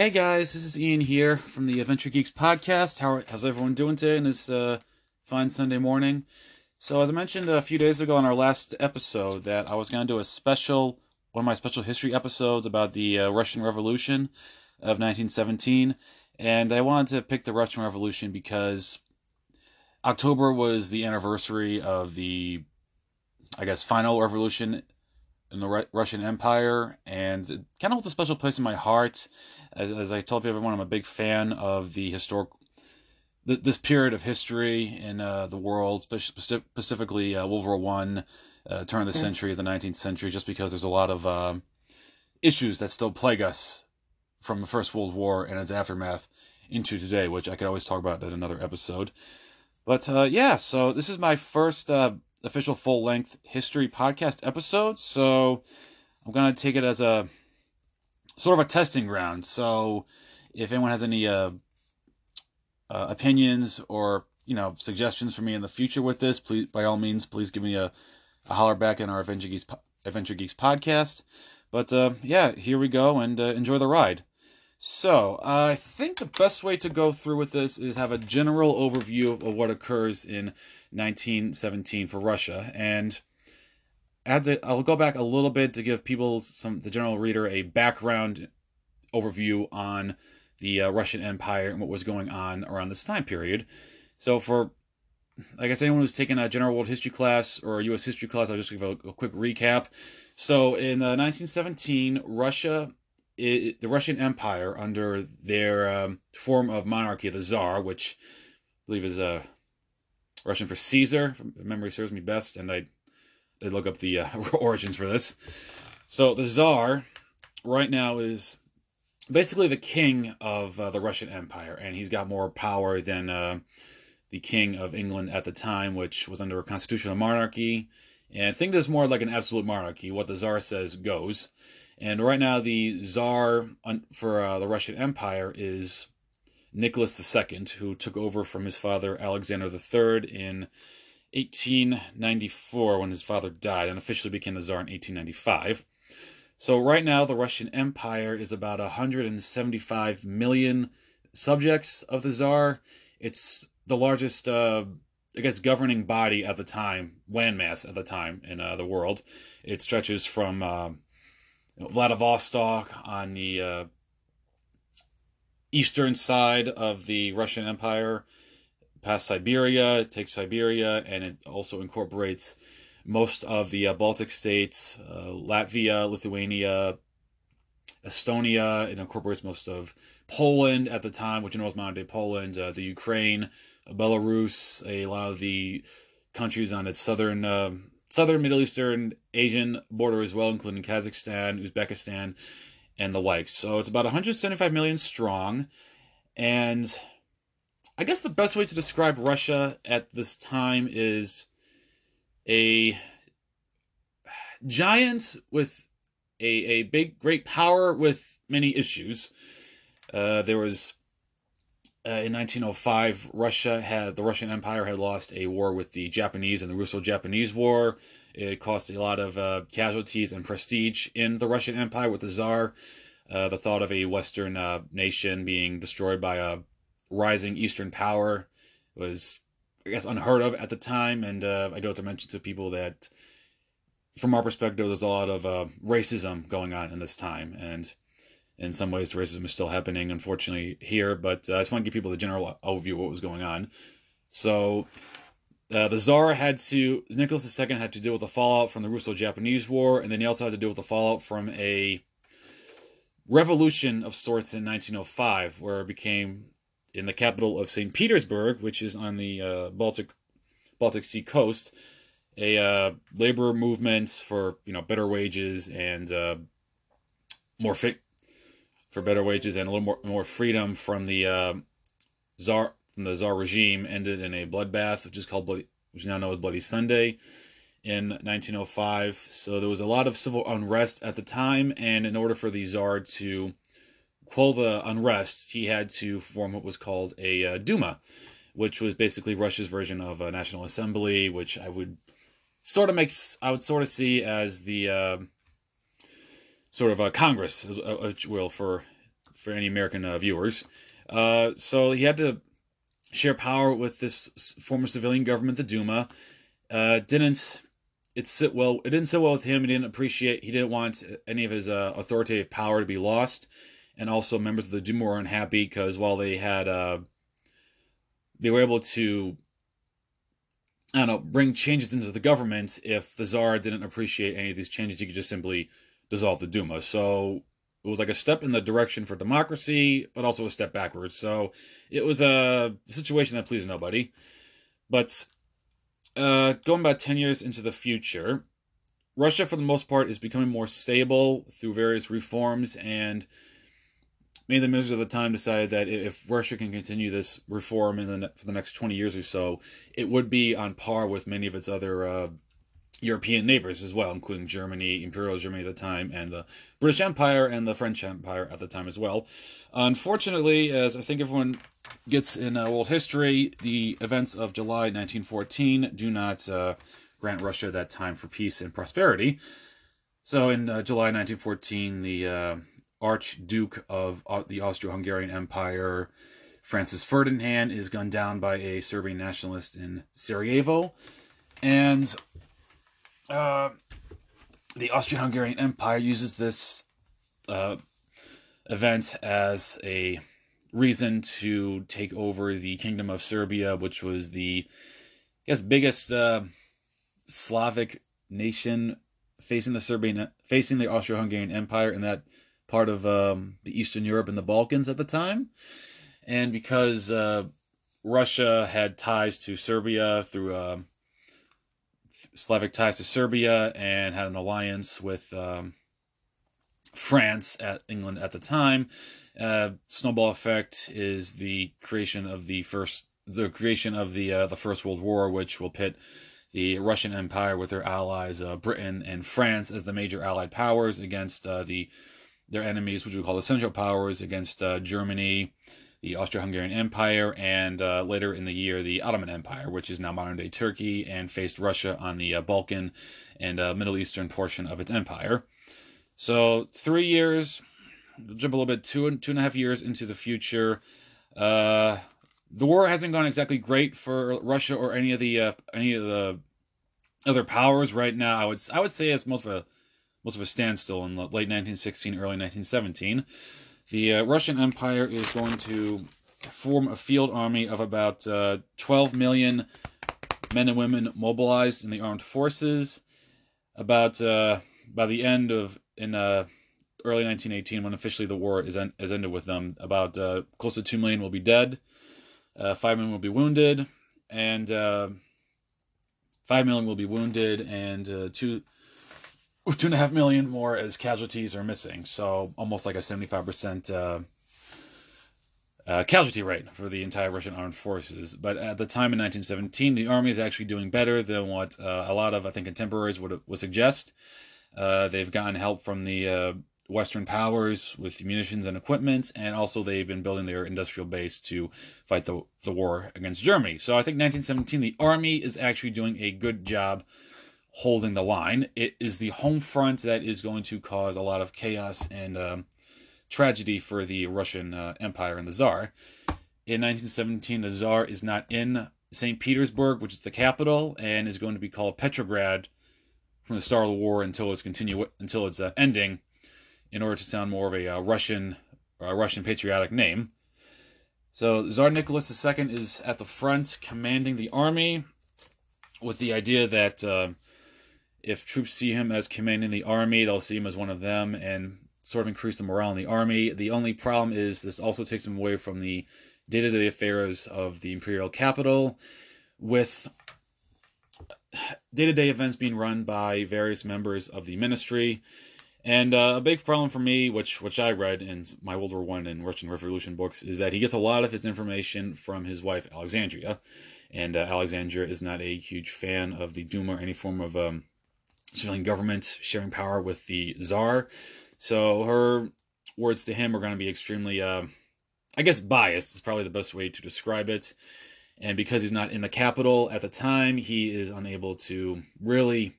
Hey guys, this is Ian here from the Adventure Geeks podcast. How, how's everyone doing today in this uh, fine Sunday morning? So, as I mentioned a few days ago on our last episode, that I was going to do a special, one of my special history episodes about the uh, Russian Revolution of 1917, and I wanted to pick the Russian Revolution because October was the anniversary of the, I guess, final revolution in the Russian Empire, and it kind of holds a special place in my heart. As, as I told everyone, I'm a big fan of the historic, th- this period of history in uh, the world, specifically uh, World War One, uh, turn of the century, the 19th century, just because there's a lot of uh, issues that still plague us from the First World War and its aftermath into today, which I could always talk about in another episode. But uh, yeah, so this is my first uh, official full length history podcast episode. So I'm going to take it as a sort of a testing ground. So if anyone has any uh, uh, opinions or you know suggestions for me in the future with this, please by all means, please give me a, a holler back in our Adventure Geeks Adventure Geeks podcast. But uh, yeah, here we go and uh, enjoy the ride. So, I think the best way to go through with this is have a general overview of what occurs in 1917 for Russia. And as a, I'll go back a little bit to give people, some the general reader, a background overview on the uh, Russian Empire and what was going on around this time period. So, for I guess anyone who's taken a general world history class or a U.S. history class, I'll just give a, a quick recap. So, in uh, 1917, Russia it, the Russian Empire under their um, form of monarchy, the Tsar, which I believe is uh, Russian for Caesar, memory serves me best, and I did look up the uh, origins for this. So the Tsar right now is basically the king of uh, the Russian Empire, and he's got more power than uh, the king of England at the time, which was under a constitutional monarchy. And I think this is more like an absolute monarchy. What the Tsar says goes. And right now, the czar for uh, the Russian Empire is Nicholas II, who took over from his father Alexander III in 1894 when his father died and officially became the czar in 1895. So, right now, the Russian Empire is about 175 million subjects of the czar. It's the largest, uh, I guess, governing body at the time, landmass at the time in uh, the world. It stretches from. Uh, Vladivostok on the uh, eastern side of the Russian Empire, past Siberia, takes Siberia, and it also incorporates most of the uh, Baltic states, uh, Latvia, Lithuania, Estonia. It incorporates most of Poland at the time, which you know is modern day Poland, uh, the Ukraine, Belarus, a lot of the countries on its southern uh, southern Middle Eastern Asian border as well, including Kazakhstan, Uzbekistan, and the like. So it's about 175 million strong. And I guess the best way to describe Russia at this time is a giant with a, a big, great power with many issues. Uh, there was uh, in 1905, Russia had the Russian Empire had lost a war with the Japanese in the Russo-Japanese War. It cost a lot of uh, casualties and prestige in the Russian Empire with the Tsar. Uh, the thought of a Western uh, nation being destroyed by a rising Eastern power was, I guess, unheard of at the time. And uh, I don't have to mention to people that, from our perspective, there's a lot of uh, racism going on in this time, and in some ways, racism is still happening, unfortunately, here. But uh, I just want to give people the general overview of what was going on. So, uh, the Tsar had to, Nicholas II had to deal with the fallout from the Russo Japanese War, and then he also had to deal with the fallout from a revolution of sorts in 1905, where it became in the capital of St. Petersburg, which is on the uh, Baltic Baltic Sea coast, a uh, labor movement for you know better wages and uh, more fit for better wages and a little more more freedom from the uh, czar from the czar regime ended in a bloodbath, which is called Bloody, which now known as Bloody Sunday, in 1905. So there was a lot of civil unrest at the time, and in order for the czar to quell the unrest, he had to form what was called a uh, Duma, which was basically Russia's version of a national assembly, which I would sort of makes I would sort of see as the uh, sort of a Congress, as uh, will for for any American uh, viewers. Uh, so he had to share power with this former civilian government, the Duma. Uh, didn't it sit well? It didn't sit well with him. He didn't appreciate. He didn't want any of his uh, authoritative power to be lost. And also, members of the Duma were unhappy because while they had, uh, they were able to, I don't know, bring changes into the government. If the Tsar didn't appreciate any of these changes, he could just simply dissolve the Duma. So it was like a step in the direction for democracy, but also a step backwards. So it was a situation that pleased nobody. But uh, going about 10 years into the future, Russia, for the most part, is becoming more stable through various reforms, and many of the ministers at the time decided that if Russia can continue this reform in the, for the next 20 years or so, it would be on par with many of its other uh, European neighbors as well, including Germany, Imperial Germany at the time, and the British Empire and the French Empire at the time as well. Unfortunately, as I think everyone gets in uh, world history, the events of July 1914 do not uh, grant Russia that time for peace and prosperity. So in uh, July 1914, the uh, Archduke of uh, the Austro-Hungarian Empire, Francis Ferdinand, is gunned down by a Serbian nationalist in Sarajevo, and uh, the Austrian-Hungarian Empire uses this uh, event as a reason to take over the Kingdom of Serbia, which was the, I guess, biggest uh, Slavic nation facing the Serbian, facing the Austro-Hungarian Empire in that part of um, the Eastern Europe and the Balkans at the time, and because uh, Russia had ties to Serbia through uh, Slavic ties to Serbia and had an alliance with um, France at England at the time. Uh, snowball effect is the creation of the first the creation of the uh, the First World War, which will pit the Russian Empire with their allies uh, Britain and France as the major Allied powers against uh, the their enemies, which we call the Central Powers, against uh, Germany, the Austro-Hungarian Empire, and uh, later in the year the Ottoman Empire, which is now modern-day Turkey, and faced Russia on the uh, Balkan and uh, Middle Eastern portion of its empire. So three years, jump a little bit, two and two and a half years into the future. Uh, the war hasn't gone exactly great for Russia or any of the uh, any of the other powers right now. I would I would say it's most of a most of a standstill in late 1916, early 1917. The uh, Russian Empire is going to form a field army of about uh, 12 million men and women mobilized in the armed forces. About uh, by the end of in uh, early 1918, when officially the war is en- is ended with them, about uh, close to two million will be dead, uh, five million will be wounded, and five million will be wounded, and two two and a half million more as casualties are missing. So almost like a 75% uh, uh, casualty rate for the entire Russian armed forces. But at the time in 1917, the army is actually doing better than what uh, a lot of, I think, contemporaries would, would suggest. Uh, they've gotten help from the uh, Western powers with munitions and equipment, and also they've been building their industrial base to fight the, the war against Germany. So I think 1917, the army is actually doing a good job holding the line. It is the home front that is going to cause a lot of chaos and um, tragedy for the Russian uh, Empire and the Tsar. In 1917, the Tsar is not in St. Petersburg, which is the capital, and is going to be called Petrograd from the start of the war until its continue until its uh, ending, in order to sound more of a uh, Russian uh, Russian patriotic name. So Tsar Nicholas II is at the front, commanding the army, with the idea that uh, if troops see him as commanding the army, they'll see him as one of them and sort of increase the morale in the army. The only problem is this also takes him away from the day to day affairs of the imperial capital, with day to day events being run by various members of the ministry. And uh, a big problem for me, which which I read in my World War One and Russian Revolution books, is that he gets a lot of his information from his wife Alexandria, and uh, Alexandria is not a huge fan of the Duma or any form of um, civilian government sharing power with the czar. So her words to him are going to be extremely, uh, I guess, biased is probably the best way to describe it. And because he's not in the capital at the time, he is unable to really,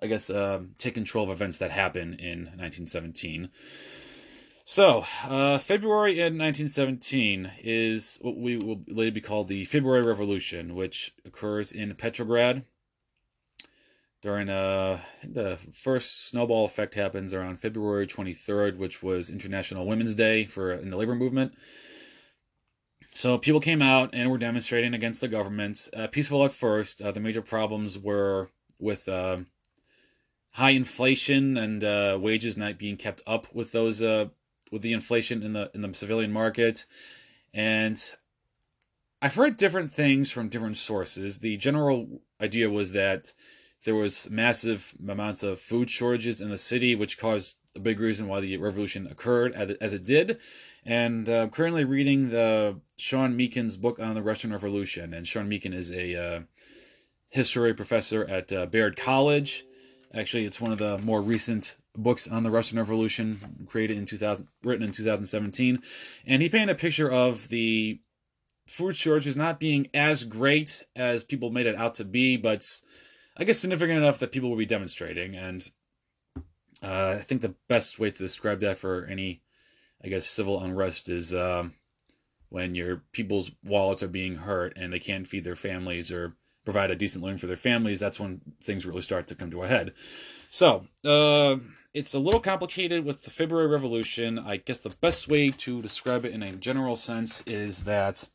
I guess, uh, take control of events that happen in 1917. So, uh, February in 1917 is what we will later be called the February Revolution, which occurs in Petrograd. During, uh, I think the first snowball effect happens around February 23rd, which was International Women's Day for in the labor movement. So people came out and were demonstrating against the government. Uh, peaceful at first. Uh, the major problems were with uh, high inflation and uh, wages not being kept up with those uh, with the inflation in the in the civilian market, and I've heard different things from different sources. The general idea was that there was massive amounts of food shortages in the city, which caused a big reason why the revolution occurred as it did. And uh, I'm currently reading the Sean McMeekin's book on the Russian Revolution, and Sean Meakin is a uh, history professor at uh, Bard College. Actually, it's one of the more recent books on the Russian Revolution, created in 2000, written in 2017, and he painted a picture of the food shortages not being as great as people made it out to be, but I guess significant enough that people will be demonstrating. And uh, I think the best way to describe that for any, I guess, civil unrest is um, when your people's wallets are being hurt and they can't feed their families or provide a decent living for their families. That's when things really start to come to a head. So, uh, it's a little complicated with the February Revolution. I guess the best way to describe it in a general sense is that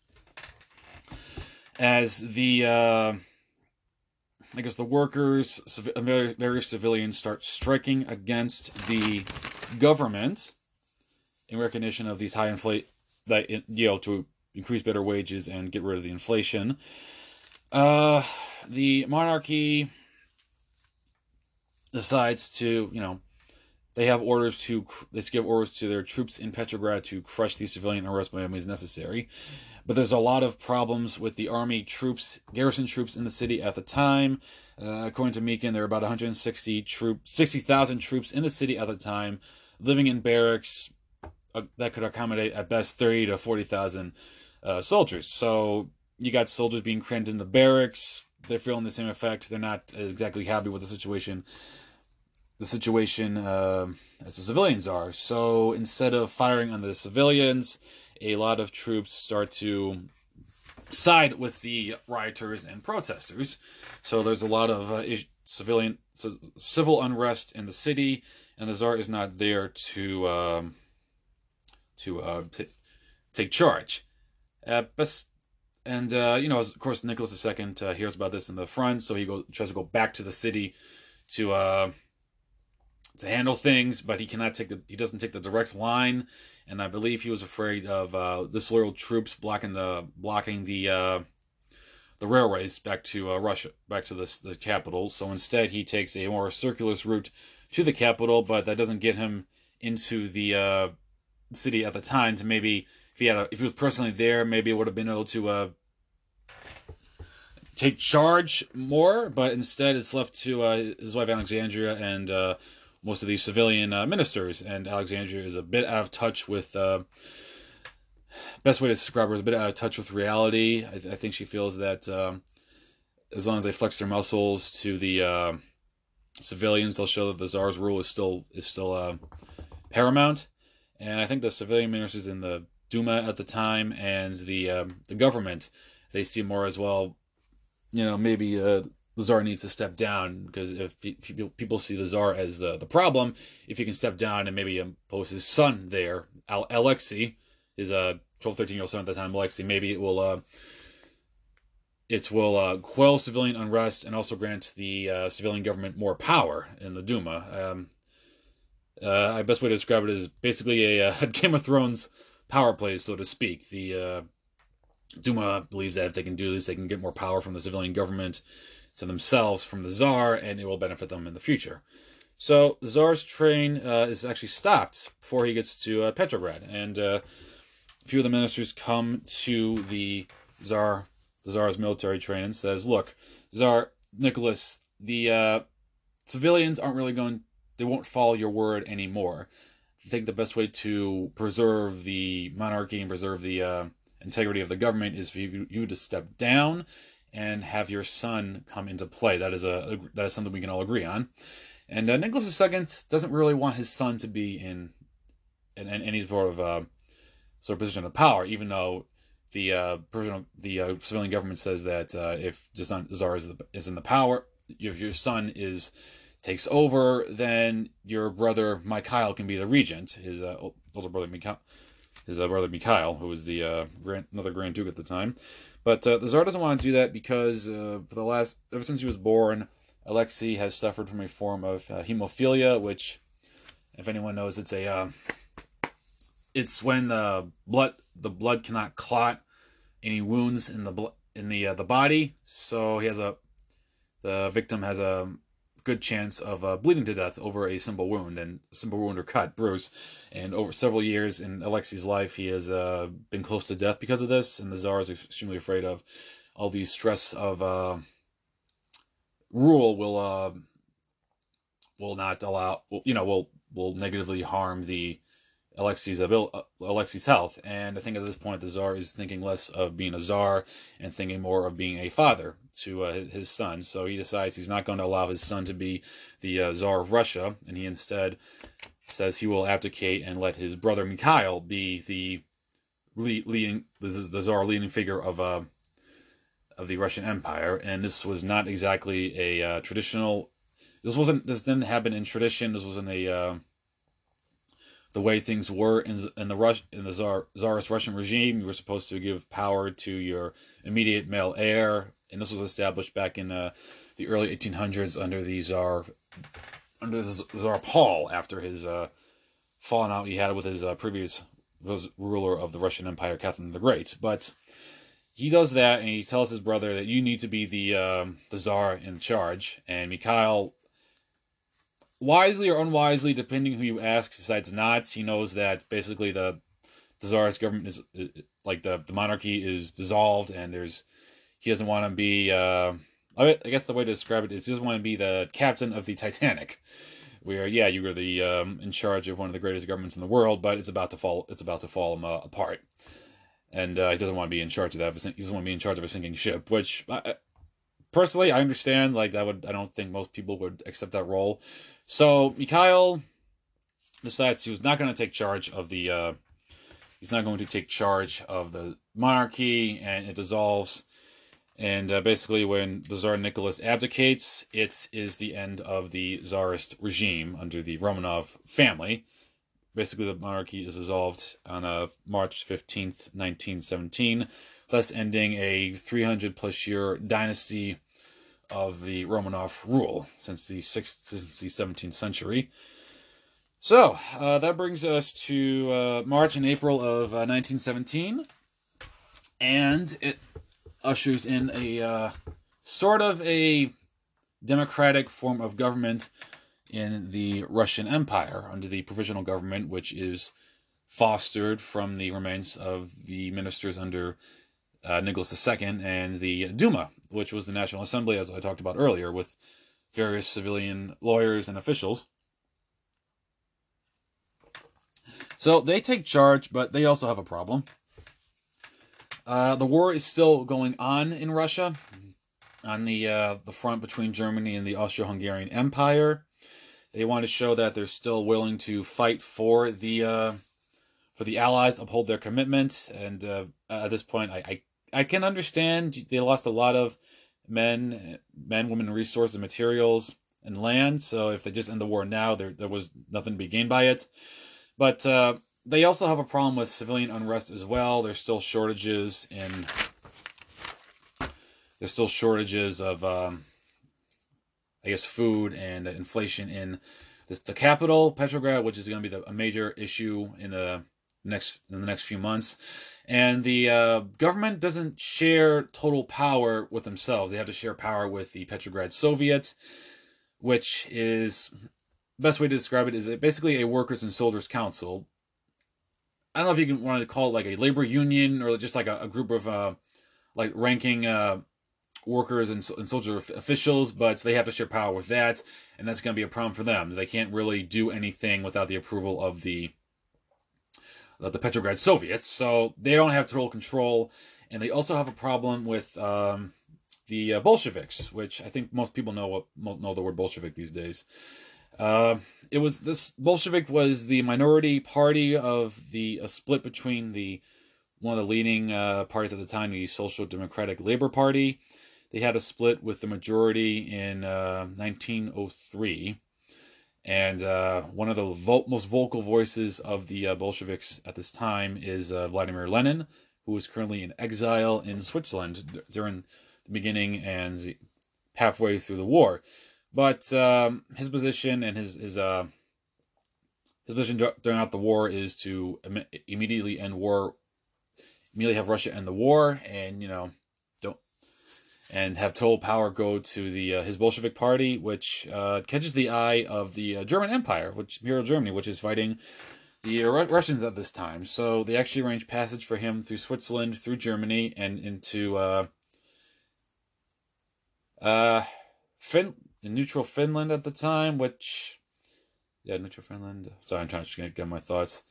as the uh, I guess the workers, various civilians start striking against the government in recognition of these high inflate that you know to increase better wages and get rid of the inflation. Uh, the monarchy decides to you know they have orders to they give orders to their troops in Petrograd to crush the civilian unrest by any means necessary. But there's a lot of problems with the army troops, garrison troops in the city at the time. Uh, according to McMeekin, there are about 160 troops, 60,000 troops in the city at the time, living in barracks uh, that could accommodate at best 30 to 40,000 uh, soldiers. So you got soldiers being crammed into barracks. They're feeling the same effect. They're not exactly happy with the situation the situation uh, as the civilians are. So instead of firing on the civilians, a lot of troops start to side with the rioters and protesters. So there's a lot of uh, civilian civil unrest in the city, and the czar is not there to um, to uh, take charge. Uh, and uh, you know, of course, Nicholas II uh, hears about this in the front, so he goes tries to go back to the city to uh, to handle things, but he cannot take the he doesn't take the direct line, and I believe he was afraid of uh, disloyal troops blocking the blocking the uh, the railways back to uh, Russia, back to the the capital. So instead, he takes a more circuitous route to the capital, but that doesn't get him into the uh, city at the time. To maybe if he had a, if he was personally there, maybe it would have been able to uh, take charge more, but instead it's left to uh, his wife Alexandria and most of these civilian uh, ministers, and Alexandria is a bit out of touch with. Uh, best way to describe her is a bit out of touch with reality. I, th- I think she feels that um, as long as they flex their muscles to the uh, civilians, they'll show that the czar's rule is still is still uh, paramount. And I think the civilian ministers in the Duma at the time and the um, the government, they see more as well. You know, maybe uh, the czar needs to step down because if people see the czar as the, the problem, if he can step down and maybe impose his son there, Alexei, his uh 12, 13 year old son at the time, Alexei, maybe it will uh it will uh, quell civilian unrest and also grant the uh, civilian government more power in the Duma. Um, uh, best way to describe it is basically a, a Game of Thrones power play, so to speak. The uh, Duma believes that if they can do this, they can get more power from the civilian government to themselves from the Tsar, and it will benefit them in the future. So the Tsar's train uh, is actually stopped before he gets to uh, Petrograd, and uh, a few of the ministers come to the Tsar, the Tsar's military train, and says, "Look, Tsar Nicholas, the uh, civilians aren't really going; they won't follow your word anymore. I think the best way to preserve the monarchy and preserve the uh, integrity of the government is for you, you to step down." And have your son come into play. That is a, that is something we can all agree on. And uh, Nicholas II doesn't really want his son to be in in, in any sort of uh, sort of position of power, even though the uh, the uh, civilian government says that uh, if the Tsar is, the, is in the power, if your son is takes over, then your brother Mikhail can be the regent. His uh, older brother Mikhail, his uh, brother Mikhail, who was the uh, grand, another Grand Duke at the time. But uh, the Tsar doesn't want to do that because uh, for the last ever since he was born, Alexei has suffered from a form of uh, hemophilia, which, if anyone knows, it's a uh, it's when the blood the blood cannot clot any wounds in the bl- in the uh, the body, so he has a the victim has a good chance of uh, bleeding to death over a simple wound and simple wound or cut, bruise. And over several years in Alexei's life, he has uh, been close to death because of this, and the Tsar is extremely afraid of all the stress of uh, rule will uh, will not allow, you know, will will negatively harm the Alexei's abil- uh, Alexei's health. And I think at this point the Tsar is thinking less of being a Tsar and thinking more of being a father to uh, his son. So he decides he's not going to allow his son to be the uh, Tsar of Russia, and he instead says he will abdicate and let his brother Mikhail be the leading the, the Tsar leading figure of uh, of the Russian Empire. And this was not exactly a uh, traditional. This wasn't. This didn't happen in tradition. This wasn't a uh, the way things were in, in the Rus- in the Tsar, Tsarist Russian regime. You were supposed to give power to your immediate male heir, and this was established back in uh, the early 1800s under the Tsar under the Tsar Paul after his uh, falling out he had with his uh, previous ruler of the Russian Empire, Catherine the Great. But he does that, and he tells his brother that you need to be the um, the czar in charge. And Mikhail wisely or unwisely, depending who you ask, decides not. He knows that basically the the czarist government is like the the monarchy is dissolved, and there's he doesn't want to be. Uh, I guess the way to describe it is he doesn't want to be the captain of the Titanic, where yeah you were the um, in charge of one of the greatest governments in the world, but it's about to fall. It's about to fall uh, apart, and uh, he doesn't want to be in charge of that. He doesn't want to be in charge of a sinking ship, which. I, personally, I understand. Like that would, I don't think most people would accept that role. So Mikhail decides he was not going to take charge of the. Uh, he's not going to take charge of the monarchy, and it dissolves. And uh, basically, when the Tsar Nicholas abdicates, it is the end of the Tsarist regime under the Romanov family. Basically, the monarchy is dissolved on uh, March 15th, 1917, thus ending a 300 plus year dynasty of the Romanov rule since the sixth, since the 17th century. So uh, that brings us to uh, March and April of uh, 1917, and it ushers in a uh, sort of a democratic form of government in the Russian Empire under the provisional government, which is fostered from the remains of the ministers under uh, Nicholas II and the Duma, which was the National Assembly, as I talked about earlier, with various civilian lawyers and officials. So they take charge, but they also have a problem. Uh, the war is still going on in Russia, on the uh, the front between Germany and the Austro-Hungarian Empire. They want to show that they're still willing to fight for the uh, for the Allies, uphold their commitment, and uh, at this point, I, I I can understand they lost a lot of men, men, women, resources, materials, and land. So if they just end the war now, there there was nothing to be gained by it. But uh, they also have a problem with civilian unrest as well. There's still shortages in. There's still shortages of, um, I guess, food and inflation in this, the capital, Petrograd, which is going to be the, a major issue in the next in the next few months and the uh, government doesn't share total power with themselves. They have to share power with the Petrograd Soviet, which is best way to describe it is basically a workers and soldiers council. I don't know if you can want to call it like a labor union or just like a, a group of uh, like ranking uh, workers and, and soldier officials, but they have to share power with that, and that's going to be a problem for them. They can't really do anything without the approval of the the Petrograd Soviets, so they don't have total control, and they also have a problem with um, the uh, Bolsheviks, which I think most people know what know the word Bolshevik these days. Uh, it was this Bolshevik was the minority party of the a split between the one of the leading uh, parties at the time, the Social Democratic Labor Party. They had a split with the majority in uh, 1903. And uh, one of the vo- most vocal voices of the uh, Bolsheviks at this time is uh, Vladimir Lenin, who is currently in exile in Switzerland d- during the beginning and halfway through the war. But um, his position and his his uh, his position during the war is to Im- immediately end war, immediately have Russia end the war, and you know and have total power go to the uh, his Bolshevik party, which uh, catches the eye of the uh, German Empire, which Imperial Germany, which is fighting the Russians at this time. So they actually arranged passage for him through Switzerland, through Germany, and into uh, uh, fin- neutral Finland at the time, which yeah, neutral Finland. Sorry, I'm trying to get my thoughts.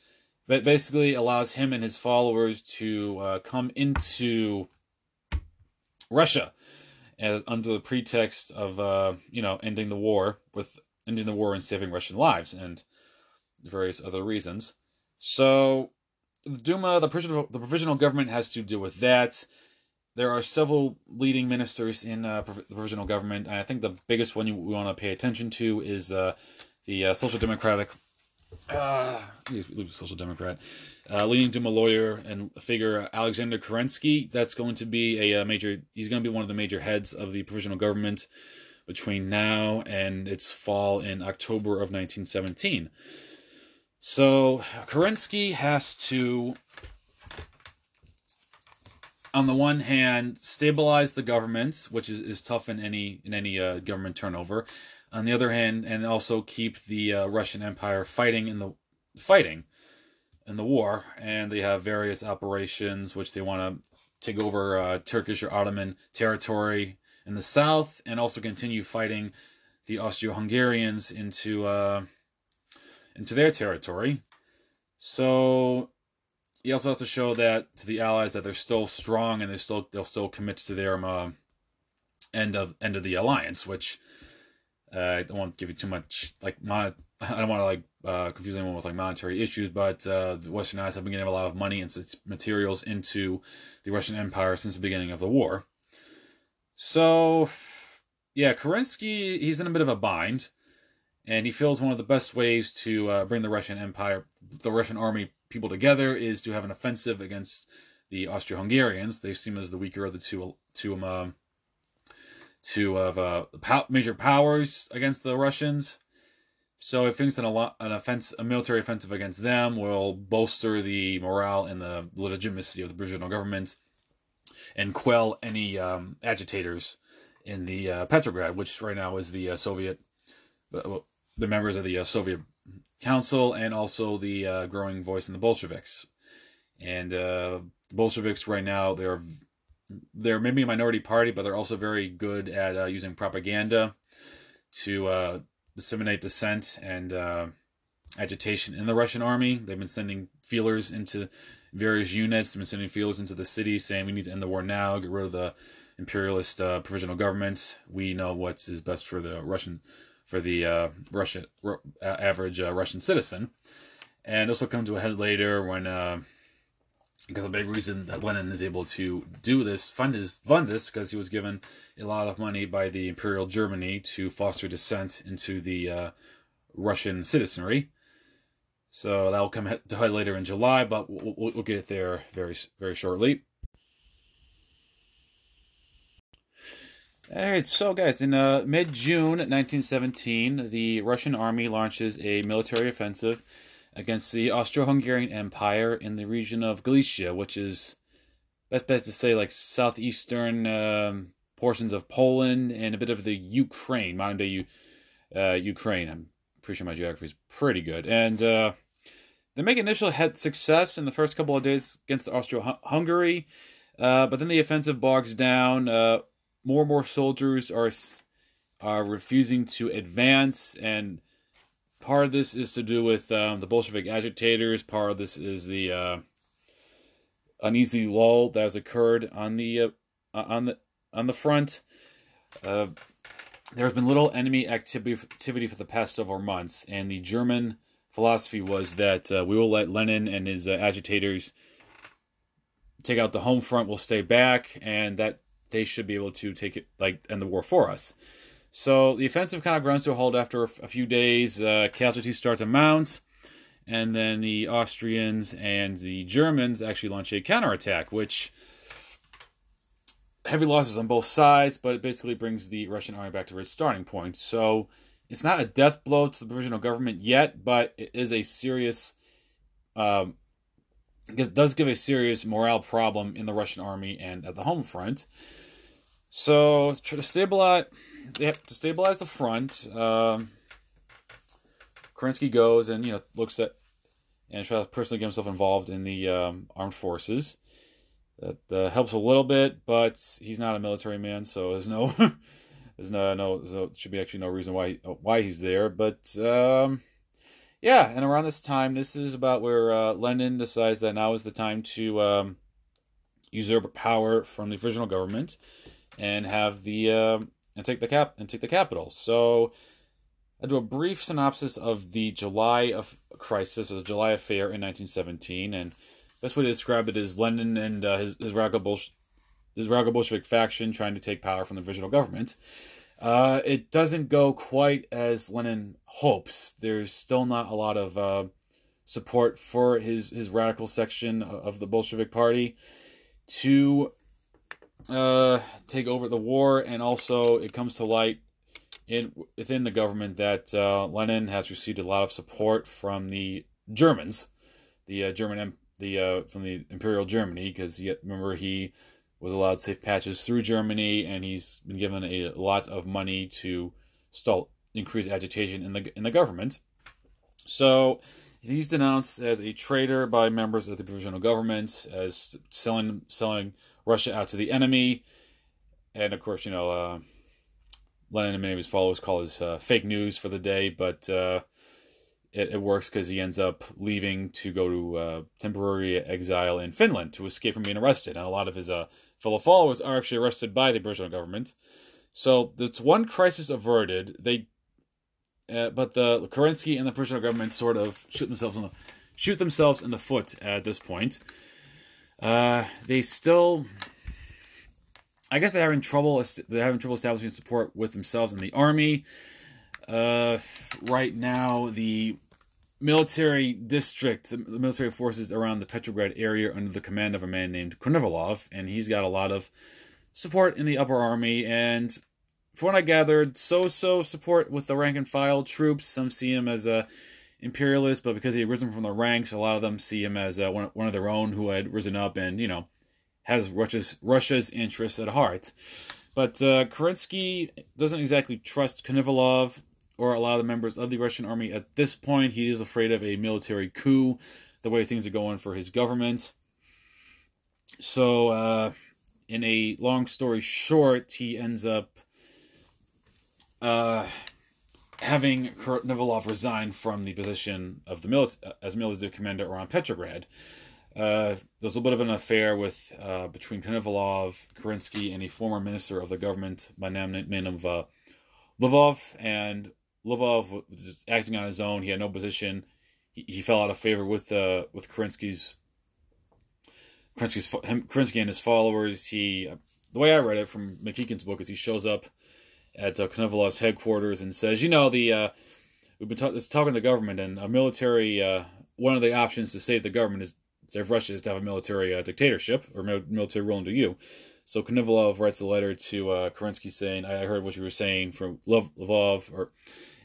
But basically allows him and his followers to uh, come into Russia as under the pretext of uh, you know ending the war with ending the war and saving Russian lives and various other reasons. So the Duma, the provisional, the provisional government has to deal with that. There are several leading ministers in uh, the provisional government, and I think the biggest one you want to pay attention to is uh, the uh, Social Democratic uh, social democrat, uh, to Duma lawyer and figure Alexander Kerensky. That's going to be a, a, major. He's going to be one of the major heads of the provisional government between now and its fall in October of 1917. So Kerensky has to, on the one hand, stabilize the government, which is, is tough in any in any uh, government turnover on the other hand, and also keep the uh, Russian Empire fighting in the fighting in the war, and they have various operations which they want to take over uh, Turkish or Ottoman territory in the south, and also continue fighting the Austro-Hungarians into uh, into their territory. So he also has to show that to the Allies that they're still strong and they still they'll still commit to their uh, end of end of the alliance, which uh, I don't want to give you too much like mon- I don't want to like uh, confuse anyone with like monetary issues, but uh, the Western Allies have been getting a lot of money and materials into the Russian Empire since the beginning of the war. So, yeah, Kerensky he's in a bit of a bind, and he feels one of the best ways to uh, bring the Russian Empire, the Russian army people together is to have an offensive against the Austro-Hungarians. They seem as the weaker of the two two um, to of uh, major powers against the Russians. So he thinks an, an offense, a military offensive against them will bolster the morale and the legitimacy of the provisional government and quell any um, agitators in the uh, Petrograd, which right now is the uh, Soviet, uh, the members of the uh, Soviet Council and also the uh, growing voice in the Bolsheviks. And uh, the Bolsheviks right now, they're they're maybe a minority party, but they're also very good at uh, using propaganda to uh, disseminate dissent and uh, agitation in the Russian army. They've been sending feelers into various units. They've been sending feelers into the city saying we need to end the war now, get rid of the imperialist uh, provisional government. We know what is best for the Russian, for the uh, Russian average uh, Russian citizen. And this will come to a head later when because a big reason that Lenin is able to do this, fund his fund this, because he was given a lot of money by the Imperial Germany to foster dissent into the uh, Russian citizenry. So that will come to head later in July, but we'll, we'll get there very very shortly. All right, so guys, in uh, mid June 1917, the Russian army launches a military offensive against the Austro-Hungarian Empire in the region of Galicia, which is best bet to say like southeastern um, portions of Poland and a bit of the Ukraine, modern day uh, Ukraine. I'm pretty sure my geography is pretty good, and uh, they make initial head success in the first couple of days against Austro-Hungary, uh, but then the offensive bogs down. Uh, more and more soldiers are are refusing to advance and part of this is to do with um, the Bolshevik agitators. Part of this is the uh, uneasy lull that has occurred on the uh, on the on the front. Uh, there's been little enemy activity activity for the past several months, and the German philosophy was that uh, we will let Lenin and his uh, agitators take out the home front, we'll stay back, and that they should be able to take it like end the war for us. So the offensive kind of grounds to a halt after a few days. Uh, casualties start to mount, and then the Austrians and the Germans actually launch a counterattack, which heavy losses on both sides, but it basically brings the Russian army back to its starting point. So it's not a death blow to the provisional government yet, but it is a serious, um, it does give a serious morale problem in the Russian army and at the home front. So to stabilize, to stabilize the front, um, Kerensky goes and you know looks at and tries to personally get himself involved in the um, armed forces. That uh, helps a little bit, but he's not a military man, so there's no there's no no there should be actually no reason why why he's there. But um, yeah, and around this time, this is about where uh, Lenin decides that now is the time to um, usurp power from the original government and have the uh, and take the cap and take the capital. So I do a brief synopsis of the July of crisis or the July affair in 1917, and best way to describe it is Lenin and uh, his his radical, Bolsh- his radical Bolshevik faction trying to take power from the original government. Uh, it doesn't go quite as Lenin hopes. There's still not a lot of uh, support for his his radical section of the Bolshevik Party to uh, take over the war, and also it comes to light in within the government that uh, Lenin has received a lot of support from the Germans, the uh, German the uh, from the Imperial Germany, because remember he was allowed safe passage through Germany, and he's been given a lot of money to stall increase agitation in the in the government. So he's denounced as a traitor by members of the provisional government as selling selling Russia out to the enemy. And of course, you know, uh, Lenin and many of his followers call this uh, fake news for the day, but uh, it, it, works because he ends up leaving to go to uh, temporary exile in Finland to escape from being arrested. And a lot of his uh, fellow followers are actually arrested by the British government. So that's one crisis averted. They, uh, but the Kerensky and the British government sort of shoot themselves in the shoot themselves in the foot at this point. Uh, they still, I guess they're having trouble. They're having trouble establishing support with themselves and the army. Uh, right now, the military district, the military forces around the Petrograd area, under the command of a man named Kornivalov, and he's got a lot of support in the upper army. And from what I gathered, so-so support with the rank and file troops. Some see him as a imperialist, but because he had risen from the ranks, a lot of them see him as uh, one, one of their own who had risen up and, you know, has Russia's, Russia's interests at heart. But uh, Kerensky doesn't exactly trust Kornivalov or a lot of the members of the Russian army at this point. He is afraid of a military coup, the way things are going for his government. So, uh, in a long story short, he ends up uh, having Kornivalov resign from the position of the military as military commander around Petrograd. Uh, there's a bit of an affair with uh, between Kornivalov, Kerensky, and a former minister of the government by name, name of uh, Lvov. And Lvov was acting on his own. He had no position. He, he fell out of favor with uh, with Kerensky's Kerensky's him, Kerensky and his followers. He the way I read it from McMeekin's book is he shows up at uh, headquarters and says, you know, the uh, we've been talk- talking to the government and a military. Uh, one of the options to save the government is save Russia is to have a military uh, dictatorship or military rule under you. So Kornivalov writes a letter to uh, Kerensky saying, "I heard what you were saying from Lvov, or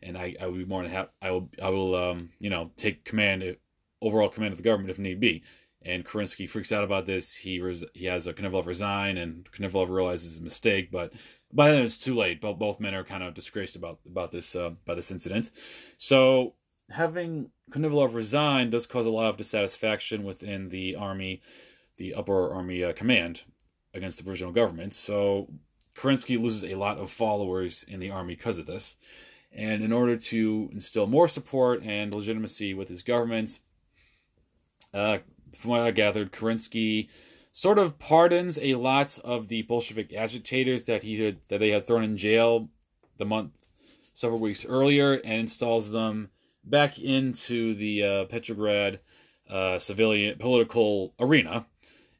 and I, I will be more than happy. I will I will um, you know take command, overall command of the government if need be." And Kerensky freaks out about this. He res- he has a Kornivalov resign, and Kornivalov realizes his mistake, but by then it's too late. Both both men are kind of disgraced about about this uh, by this incident. So having Kornivalov resign does cause a lot of dissatisfaction within the army, the upper army uh, command against the provisional government. So Kerensky loses a lot of followers in the army because of this. And in order to instill more support and legitimacy with his government, uh, from what I gathered, Kerensky sort of pardons a lot of the Bolshevik agitators that he had that they had thrown in jail the month several weeks earlier and installs them back into the uh, Petrograd uh, civilian political arena.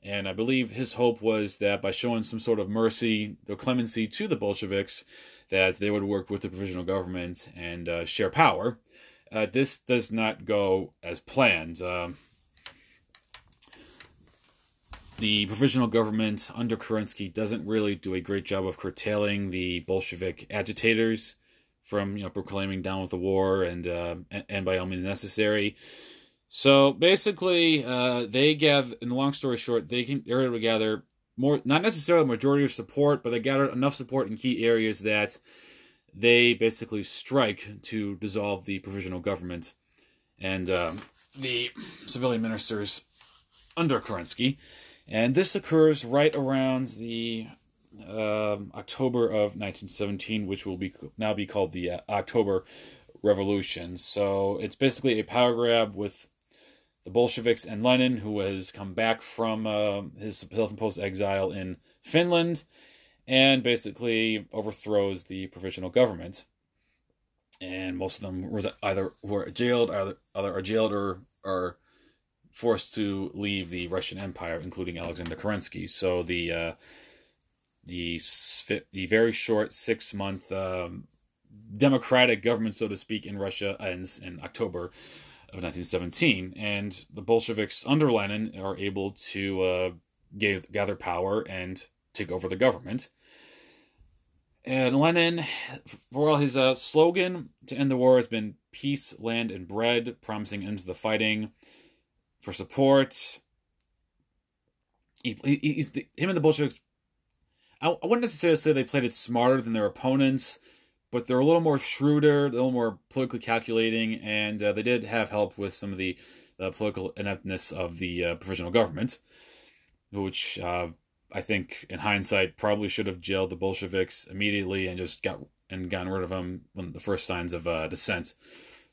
And I believe his hope was that by showing some sort of mercy or clemency to the Bolsheviks, that they would work with the provisional government and uh, share power. Uh, this does not go as planned. Um, the provisional government under Kerensky doesn't really do a great job of curtailing the Bolshevik agitators from you know proclaiming down with the war and uh, and by all means necessary. So basically, uh, they gather. In the long story short, they can they're able to gather more, not necessarily a majority of support, but they gathered enough support in key areas that they basically strike to dissolve the provisional government and uh, the civilian ministers under Kerensky. And this occurs right around the uh, October of 1917, which will be now be called the uh, October Revolution. So it's basically a power grab with the Bolsheviks and Lenin, who has come back from uh, his self-imposed exile in Finland, and basically overthrows the provisional government. And most of them were either were jailed, either, either are jailed or are forced to leave the Russian Empire, including Alexander Kerensky. So the uh, the the very short six month um, democratic government, so to speak, in Russia ends in October of 1917, and the Bolsheviks under Lenin are able to uh, give, gather power and take over the government. And Lenin, for all his uh, slogan to end the war has been peace, land, and bread, promising ends to the fighting for support. He, he, he's the, him and the Bolsheviks. I, I wouldn't necessarily say they played it smarter than their opponents, but they're a little more shrewder, a little more politically calculating, and uh, they did have help with some of the uh, political ineptness of the uh, provisional government, which uh, I think, in hindsight, probably should have jailed the Bolsheviks immediately and just got and gotten rid of them when the first signs of uh, dissent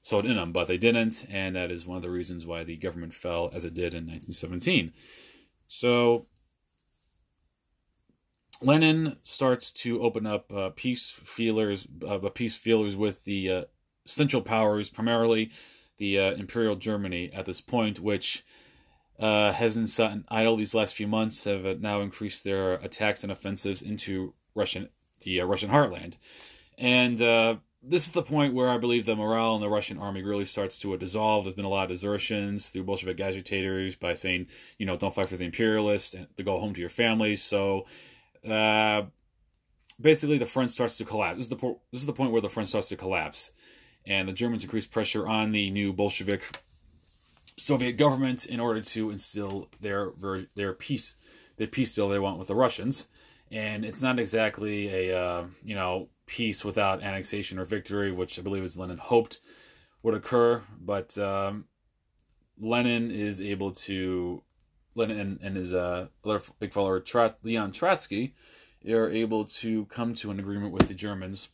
sold in them, but they didn't, and that is one of the reasons why the government fell as it did in 1917. So Lenin starts to open up uh, peace feelers, uh, peace feelers with the uh, Central Powers, primarily the uh, Imperial Germany at this point, which uh, hasn't sat idle these last few months, have uh, now increased their attacks and offensives into Russian the Russian heartland, and this is the point where I believe the morale in the Russian army really starts to dissolve. There's been a lot of desertions through Bolshevik agitators by saying, you know, don't fight for the imperialists and to go home to your families. So, uh, basically, the front starts to collapse. This is the po- this is the point where the front starts to collapse, and the Germans increase pressure on the new Bolshevik Soviet government in order to instill their their peace their peace deal they want with the Russians. And it's not exactly a uh, you know peace without annexation or victory, which I believe is Lenin hoped would occur. But um, Lenin is able to, Lenin and, and his uh, other big follower, Leon Trotsky, are able to come to an agreement with the Germans,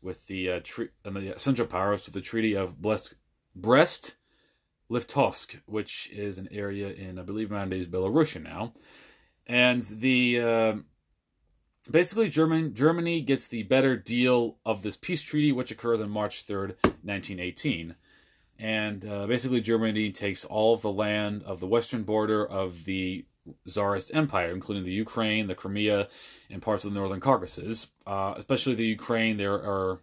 with the, uh, tre- and the Central Powers, with the Treaty of Brest, Brest Litovsk, which is an area in, I believe, nowadays Belarusia now. And the uh, basically German, Germany gets the better deal of this peace treaty, which occurs on March 3rd, 1918. And uh, basically, Germany takes all of the land of the western border of the Tsarist Empire, including the Ukraine, the Crimea, and parts of the northern Caucasus. Uh, especially the Ukraine, there are.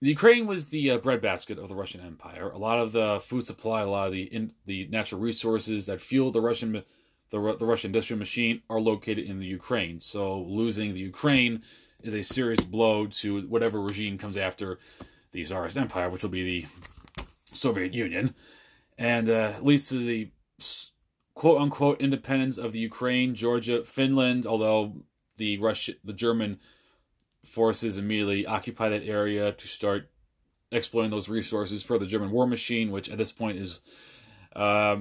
The Ukraine was the uh, breadbasket of the Russian Empire. A lot of the food supply, a lot of the in, the natural resources that fueled the Russian the, the Russian industrial machine are located in the Ukraine. So losing the Ukraine is a serious blow to whatever regime comes after the Tsarist Empire, which will be the Soviet Union, and uh, leads to the quote unquote independence of the Ukraine, Georgia, Finland. Although the Russian, the German forces immediately occupy that area to start exploiting those resources for the German war machine, which at this point is. Uh,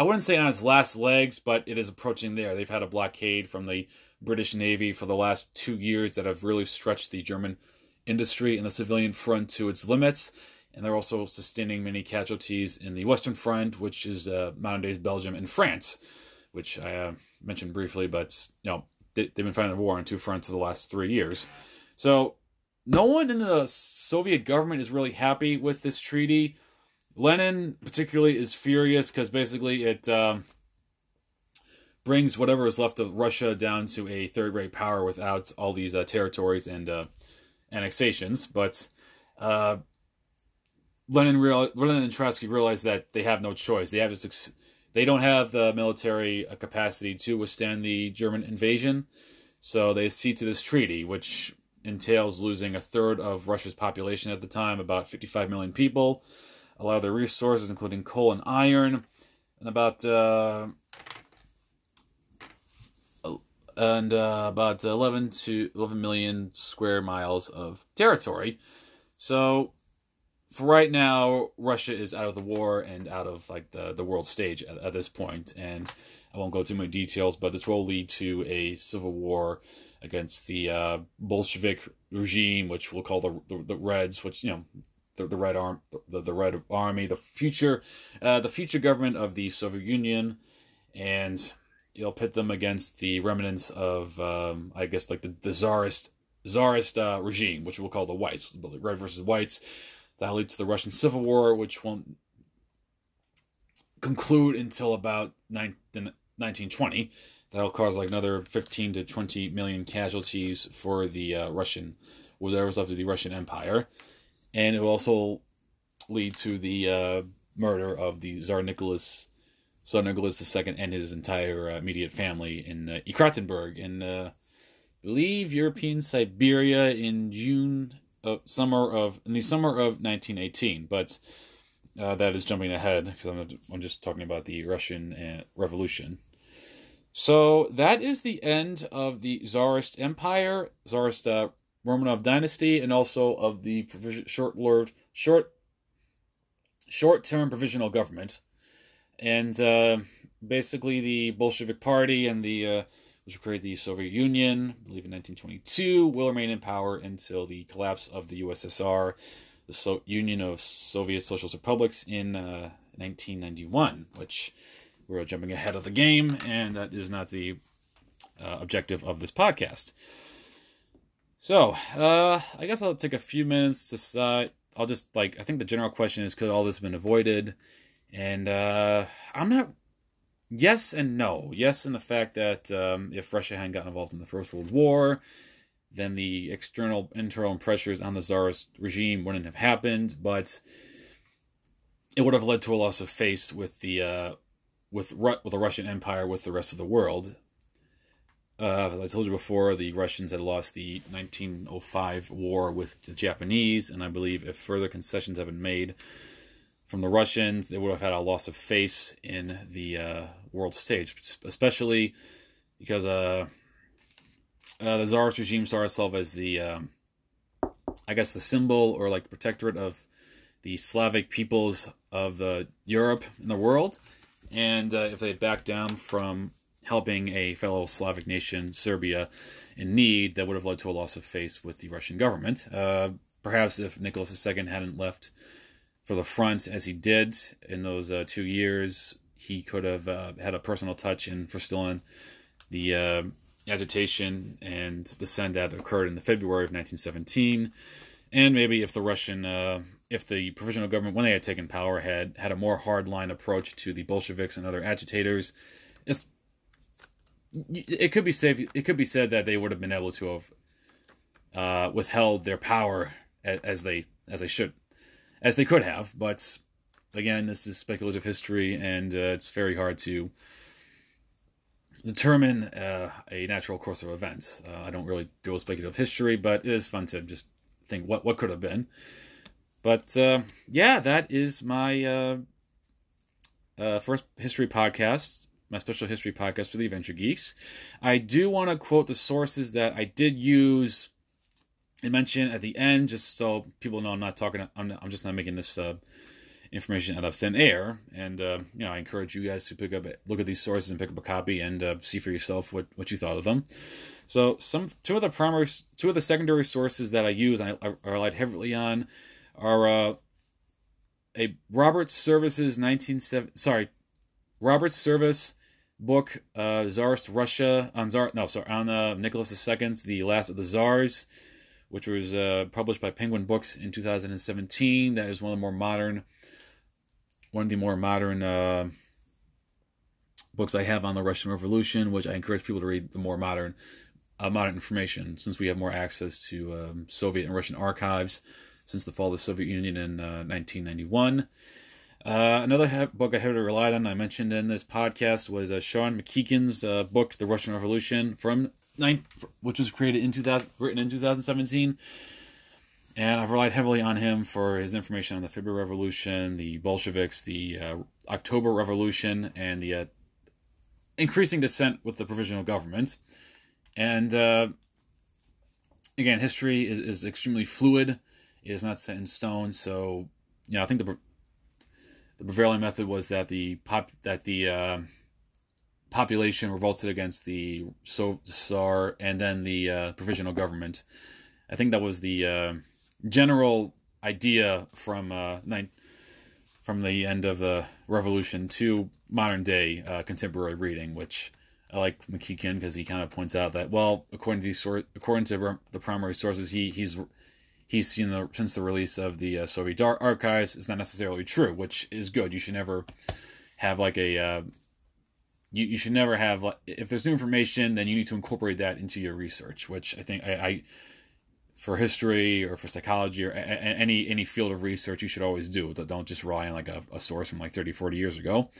I wouldn't say on its last legs, but it is approaching there. They've had a blockade from the British Navy for the last two years that have really stretched the German industry and the civilian front to its limits. And they're also sustaining many casualties in the Western Front, which is uh, modern days Belgium and France, which I uh, mentioned briefly, but you know they, have been fighting a war on two fronts for the last three years. So no one in the Soviet government is really happy with this treaty. Lenin, particularly, is furious because basically it um, brings whatever is left of Russia down to a third rate power without all these uh, territories and uh, annexations. But uh, Lenin, real, Lenin and Trotsky realize that they have no choice. They have to, they don't have the military uh, capacity to withstand the German invasion. So they accede to this treaty, which entails losing a third of Russia's population at the time, about 55 million people, a lot of their resources, including coal and iron, and about uh, and uh, about 11 to 11 million square miles of territory. So for right now, Russia is out of the war and out of like the the world stage at, at this point, and I won't go too many details, but this will lead to a civil war against the uh, Bolshevik regime, which we'll call the, the, the Reds, which you know the, the Red Arm, the, the Red Army, the future, uh, the future government of the Soviet Union, and you'll pit them against the remnants of, um, I guess, like the, the czarist czarist uh, regime, which we'll call the Whites, Red versus Whites. That leads to the Russian Civil War, which won't conclude until about 1920 that'll cause like another 15 to 20 million casualties for the uh, Russian, whatever's left of the Russian Empire. And it will also lead to the uh, murder of the Tsar Nicholas, Tsar Nicholas II and his entire uh, immediate family in uh, Ekaterinburg in, uh, believe, European Siberia in June, of summer of, in the summer of 1918. But uh, that is jumping ahead because I'm, I'm just talking about the Russian uh, Revolution. So that is the end of the Tsarist Empire, Tsarist uh, Romanov dynasty, and also of the short-lived, short, short-term provisional government, and uh, basically the Bolshevik Party and the uh, which created the Soviet Union, I believe in 1922, will remain in power until the collapse of the USSR, the so- Union of Soviet Socialist Republics, in 1991, uh, which we're jumping ahead of the game, and that is not the uh, objective of this podcast. So, uh, I guess I'll take a few minutes to. Uh, I'll just like I think the general question is could all this have been avoided, and uh, I'm not. Yes and no. Yes, in the fact that um, if Russia hadn't gotten involved in the First World War, then the external internal pressures on the Tsarist regime wouldn't have happened, but it would have led to a loss of face with the uh, with with the Russian Empire with the rest of the world. Uh, as I told you before, the Russians had lost the 1905 war with the Japanese, and I believe if further concessions had been made from the Russians, they would have had a loss of face in the uh, world stage, especially because uh, uh, the Tsarist regime saw itself as the, um, I guess, the symbol or like protectorate of the Slavic peoples of uh, Europe and the world. And uh, if they backed down from helping a fellow Slavic nation, Serbia, in need, that would have led to a loss of face with the Russian government. Uh, perhaps if Nicholas II hadn't left for the front as he did in those uh, two years, he could have uh, had a personal touch in forestalling the uh, agitation and dissent that occurred in the February of 1917. And maybe if the Russian uh, if the provisional government, when they had taken power, had had a more hardline approach to the Bolsheviks and other agitators, it's, it could be safe. It could be said that they would have been able to have uh, withheld their power as, as, they as they should, as they could have. But again, this is speculative history, and uh, it's very hard to determine uh, a natural course of events. Uh, I don't really do a speculative history, but it is fun to just think what what could have been. But uh, yeah, that is my uh, first history podcast, my special history podcast for the Adventure Geeks. I do want to quote the sources that I did use and mention at the end, just so people know I'm not talking. I'm, I'm just not making this uh, information out of thin air. And uh, you know, I encourage you guys to pick up, look at these sources and pick up a copy and uh, see for yourself what what you thought of them. So some two of the primary, two of the secondary sources that I use, I, I relied heavily on are uh, a Robert Service's 1970 sorry Robert Service book uh, Tsarist Russia on Tsar no sorry on uh, Nicholas II's The Last of the Tsars, which was uh, published by Penguin Books in 2017. That is one of the more modern, one of the more modern uh, books I have on the Russian Revolution, which I encourage people to read the more modern, uh, modern information, since we have more access to um, Soviet and Russian archives since the fall of the Soviet Union in 1991. Uh, another he- book I heavily relied on, I mentioned in this podcast, was uh, Sean McMeekin's uh, book, The Russian Revolution, from which was created in 2000, written in 2017. And I've relied heavily on him for his information on the February Revolution, the Bolsheviks, the uh, October Revolution, and the uh, increasing dissent with the provisional government. And uh, again, history is, is extremely fluid. It is not set in stone. So, you know, I think the the prevailing method was that the pop that the uh, population revolted against the so Tsar and then the uh, provisional government. I think that was the uh, general idea from uh, from the end of the revolution to modern day uh, contemporary reading, which I like McMeekin because he kind of points out that well, according to these sor- according to the primary sources, he he's he's seen the since the release of the uh, Soviet archives is not necessarily true, which is good. You should never have like a uh, you, you should never have like if there's new information, then you need to incorporate that into your research, which I think I, I for history or for psychology or a, a, any any field of research you should always do. Don't just rely on like a, a source from like 30, 40 years ago.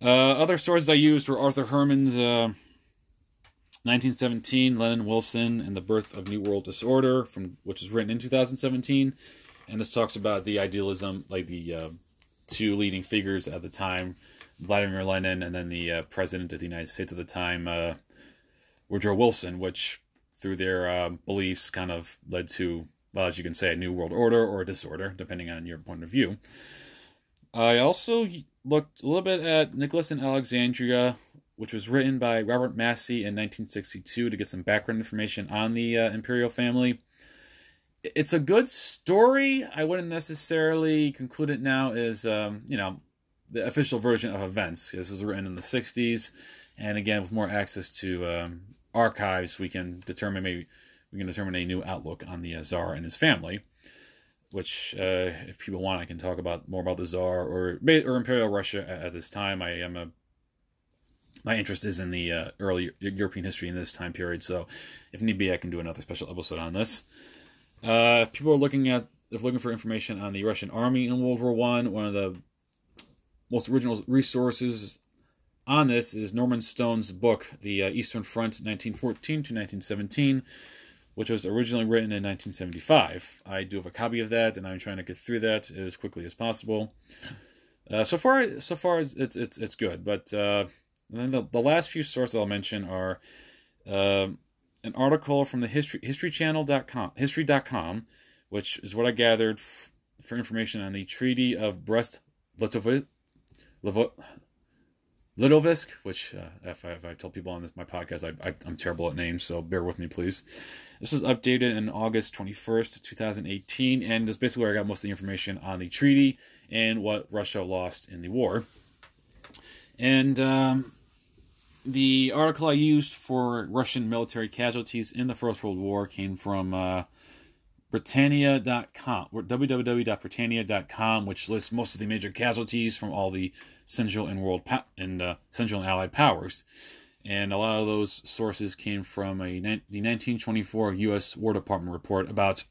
Uh, other sources I used were Arthur Herman's uh, 1917, Lenin Wilson and the Birth of New World Disorder, from which was written in 2017, and this talks about the idealism, like the uh, two leading figures at the time, Vladimir Lenin and then the uh, president of the United States at the time, uh, Woodrow Wilson, which through their uh, beliefs kind of led to, well, as you can say, a new world order or a disorder, depending on your point of view. I also looked a little bit at Nicholas and Alexandria, which was written by Robert Massie in 1962 to get some background information on the uh, imperial family. It's a good story. I wouldn't necessarily conclude it now as, um, you know, the official version of events. This was written in the 60s, and again, with more access to um, archives, we can determine maybe we can determine a new outlook on the uh, Tsar and his family. Which, uh, if people want, I can talk about more about the Tsar or or Imperial Russia at, at this time. I am a my interest is in the uh, early European history in this time period. So, if need be, I can do another special episode on this. Uh, people are looking at, if looking for information on the Russian army in World War One, one of the most original resources on this is Norman Stone's book, The uh, Eastern Front, 1914 to 1917, which was originally written in 1975. I do have a copy of that, and I'm trying to get through that as quickly as possible. Uh, so far, so far it's it's it's, it's good, but. And then the, the last few sources I'll mention are uh, an article from the history historychannel.com history.com, which is what I gathered f- for information on the Treaty of Brest Litovsk, which uh, if, I, if I tell people on this my podcast, I, I'm terrible at names, so bear with me, please. This is updated in August 21st, 2018, and is basically where I got most of the information on the treaty and what Russia lost in the war. And um, the article I used for Russian military casualties in the First World War came from uh, Britannica.com, www.britannica.com, which lists most of the major casualties from all the Central and World pa- and uh, Central and Allied powers, and a lot of those sources came from a the 1924 U.S. War Department report about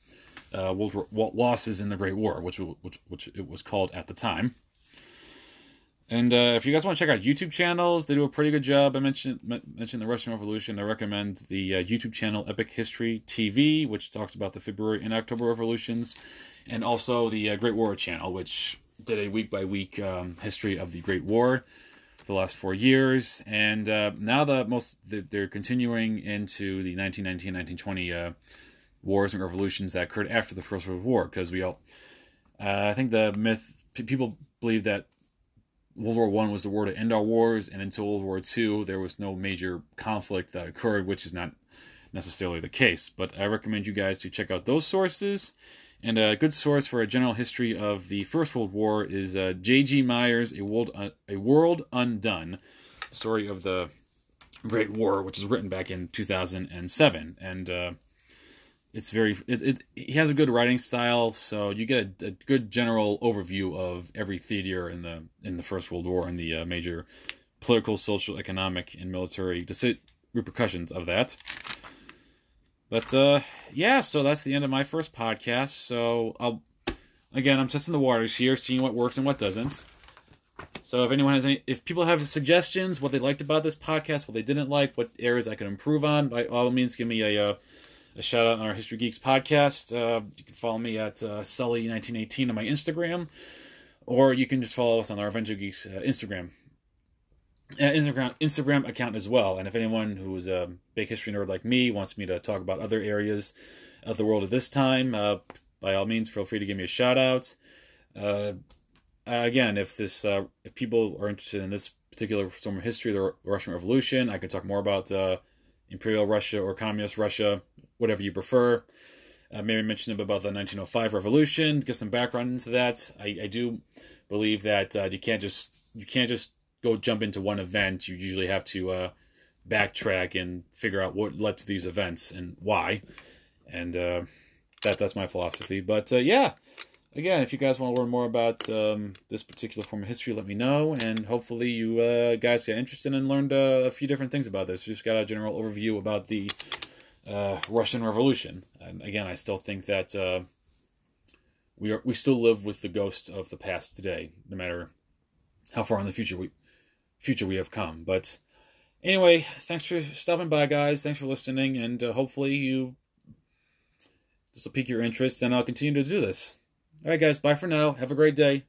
uh, World War, losses in the Great War, which which which it was called at the time. And uh, if you guys want to check out YouTube channels, they do a pretty good job. I mentioned mentioned the Russian Revolution. I recommend the uh, YouTube channel Epic History TV, which talks about the February and October revolutions, and also the uh, Great War channel, which did a week by week history of the Great War for the last four years. And uh, now the most they're continuing into the 1919-1920 uh, wars and revolutions that occurred after the First World War, because we all, uh, I think the myth people believe that World War One was the war to end all wars, and until World War Two, there was no major conflict that occurred, which is not necessarily the case. But I recommend you guys to check out those sources. And a good source for a general history of the First World War is uh, J.G. Myers' A World A World Undone, story of the Great War, which is written back in 2007. And uh, it's very it, it he has a good writing style, so you get a, a good general overview of every theater in the in the First World War and the uh, major political, social, economic, and military repercussions of that. But uh, yeah, so that's the end of my first podcast. So I'll again, I'm testing the waters here, seeing what works and what doesn't. So if anyone has any, if people have suggestions, what they liked about this podcast, what they didn't like, what areas I can improve on, by all means, give me a uh, a shout out on our History Geeks podcast. Uh, you can follow me at uh, Sully1918 on my Instagram, or you can just follow us on our Adventure Geeks uh, Instagram. Uh, Instagram Instagram account as well. And if anyone who is a big history nerd like me wants me to talk about other areas of the world at this time, uh, by all means, feel free to give me a shout out. Uh, again, if this if people are interested in this particular form of history, the Russian Revolution, I can talk more about Imperial Russia or Communist Russia whatever you prefer. Uh, maybe mention about the 1905 revolution, get some background into that. I, I do believe that uh, you can't just you can't just go jump into one event. You usually have to uh, backtrack and figure out what led to these events and why. And uh, that that's my philosophy. But uh, yeah, again, if you guys want to learn more about um, this particular form of history, let me know. And hopefully, you uh, guys got interested and learned uh, a few different things about this. Just got a general overview about the uh, Russian Revolution. And again, I still think that uh, we are we still live with the ghost of the past today, no matter how far in the future we future we have come. But anyway, thanks for stopping by, guys. Thanks for listening, and uh, hopefully you this will pique your interest, and I'll continue to do this. All right, guys. Bye for now. Have a great day.